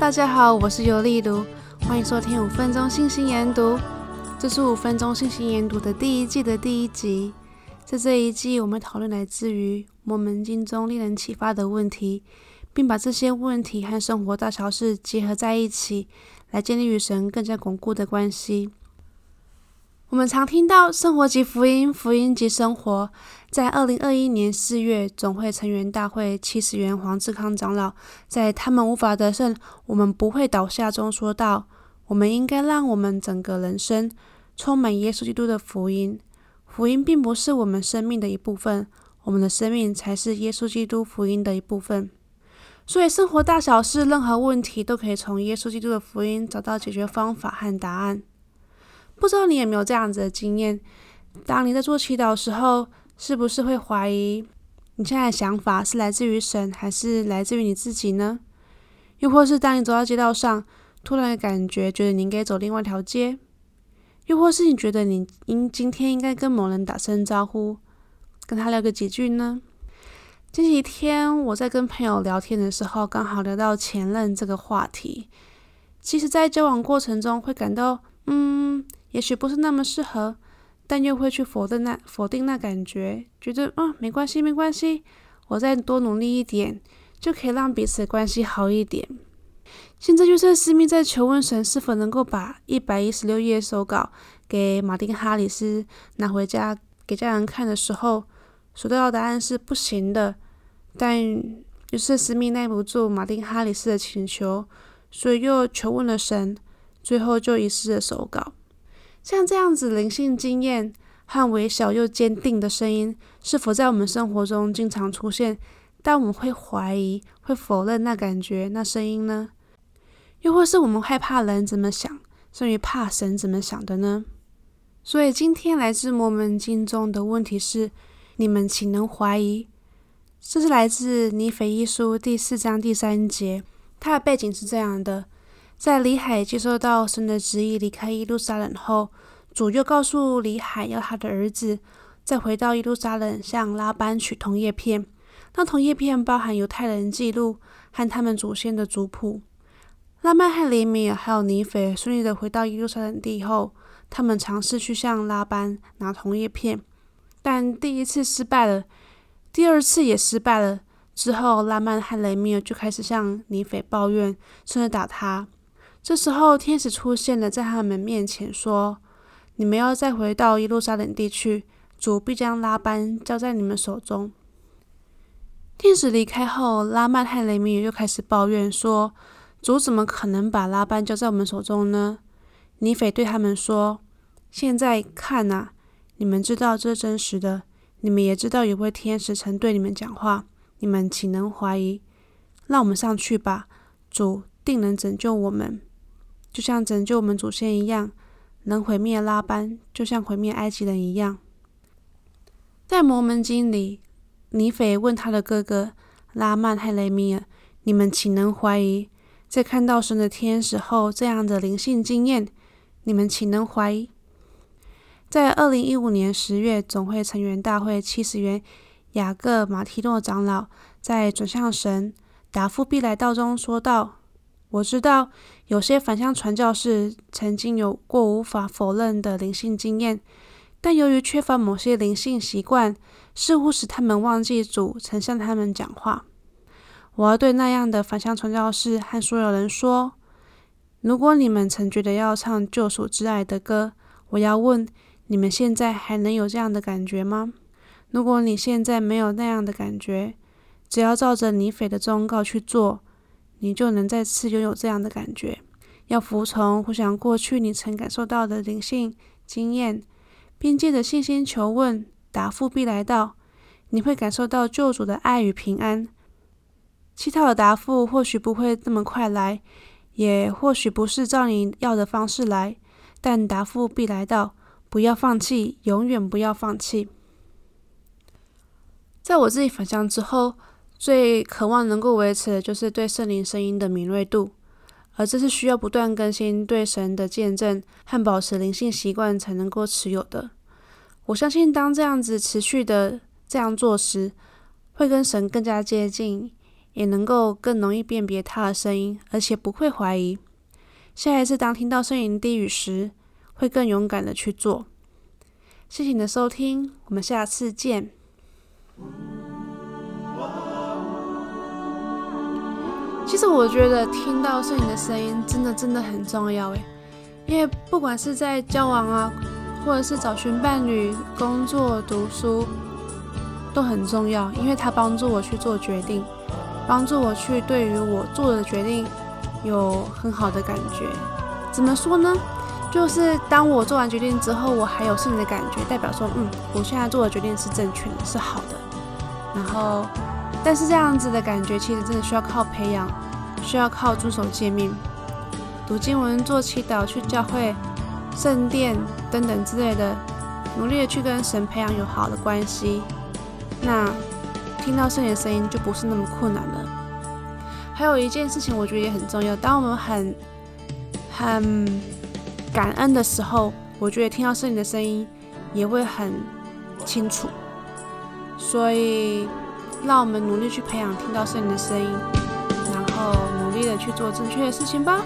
大家好，我是尤丽茹，欢迎收听五分钟信息研读。这是五分钟信息研读的第一季的第一集。在这一季，我们讨论来自于摩门经中令人启发的问题，并把这些问题和生活大小事结合在一起，来建立与神更加巩固的关系。我们常听到“生活即福音，福音即生活”。在二零二一年四月总会成员大会七十元黄志康长老在“他们无法得胜，我们不会倒下”中说道：“我们应该让我们整个人生充满耶稣基督的福音。福音并不是我们生命的一部分，我们的生命才是耶稣基督福音的一部分。所以，生活大小事，任何问题都可以从耶稣基督的福音找到解决方法和答案。”不知道你有没有这样子的经验？当你在做祈祷的时候，是不是会怀疑你现在的想法是来自于神，还是来自于你自己呢？又或是当你走到街道上，突然感觉觉得你应该走另外一条街？又或是你觉得你应今天应该跟某人打声招呼，跟他聊个几句呢？这几天我在跟朋友聊天的时候，刚好聊到前任这个话题。其实，在交往过程中会感到，嗯。也许不是那么适合，但又会去否定那否定那感觉，觉得嗯，没关系没关系，我再多努力一点，就可以让彼此关系好一点。现在约瑟斯密在求问神是否能够把一百一十六页手稿给马丁哈里斯拿回家给家人看的时候，所得到答案是不行的。但约瑟斯密耐不住马丁哈里斯的请求，所以又求问了神，最后就遗失了手稿。像这样子灵性经验和微小又坚定的声音，是否在我们生活中经常出现？但我们会怀疑、会否认那感觉、那声音呢？又或是我们害怕人怎么想，甚于怕神怎么想的呢？所以今天来自摩门经中的问题是：你们岂能怀疑？这是来自尼腓一书第四章第三节。它的背景是这样的。在李海接受到神的旨意离开耶路撒冷后，主又告诉李海要他的儿子再回到耶路撒冷向拉班取铜叶片。那铜叶片包含犹太人记录和他们祖先的族谱。拉曼和雷米尔还有尼斐顺利的回到耶路撒冷地后，他们尝试去向拉班拿铜叶片，但第一次失败了，第二次也失败了。之后，拉曼和雷米尔就开始向尼斐抱怨，甚至打他。这时候，天使出现了，在他们面前说：“你们要再回到耶路撒冷地去，主必将拉班交在你们手中。”天使离开后，拉曼和雷米又开始抱怨说：“主怎么可能把拉班交在我们手中呢？”尼斐对他们说：“现在看呐，你们知道这是真实的，你们也知道有位天使曾对你们讲话，你们岂能怀疑？让我们上去吧，主定能拯救我们。”就像拯救我们祖先一样，能毁灭拉班，就像毁灭埃及人一样。在摩门经里，尼斐问他的哥哥拉曼和雷米尔：“你们岂能怀疑？在看到神的天使后，这样的灵性经验，你们岂能怀疑？”在二零一五年十月总会成员大会七十元雅各马提诺长老在转向神答复必来道中说道。我知道有些返乡传教士曾经有过无法否认的灵性经验，但由于缺乏某些灵性习惯，似乎使他们忘记主曾向他们讲话。我要对那样的返乡传教士和所有人说：如果你们曾觉得要唱救赎之爱的歌，我要问你们现在还能有这样的感觉吗？如果你现在没有那样的感觉，只要照着尼腓的忠告去做。你就能再次拥有这样的感觉，要服从，回想过去你曾感受到的灵性经验，并借着信心求问，答复必来到。你会感受到救主的爱与平安。乞讨的答复或许不会那么快来，也或许不是照你要的方式来，但答复必来到。不要放弃，永远不要放弃。在我自己返乡之后。最渴望能够维持的就是对圣灵声音的敏锐度，而这是需要不断更新对神的见证和保持灵性习惯才能够持有的。我相信，当这样子持续的这样做时，会跟神更加接近，也能够更容易辨别他的声音，而且不会怀疑。下一次当听到声音低语时，会更勇敢的去做。谢谢你的收听，我们下次见。其实我觉得听到声音的声音真的真的很重要诶，因为不管是在交往啊，或者是找寻伴侣、工作、读书，都很重要，因为它帮助我去做决定，帮助我去对于我做的决定有很好的感觉。怎么说呢？就是当我做完决定之后，我还有胜利的感觉，代表说，嗯，我现在做的决定是正确的，是好的。然后，但是这样子的感觉其实真的需要靠培养，需要靠遵守诫命、读经文、做祈祷、去教会、圣殿等等之类的，努力的去跟神培养有好的关系。那听到圣灵的声音就不是那么困难了。还有一件事情，我觉得也很重要，当我们很很感恩的时候，我觉得听到圣灵的声音也会很清楚，所以让我们努力去培养听到圣灵的声音，然后努力的去做正确的事情吧。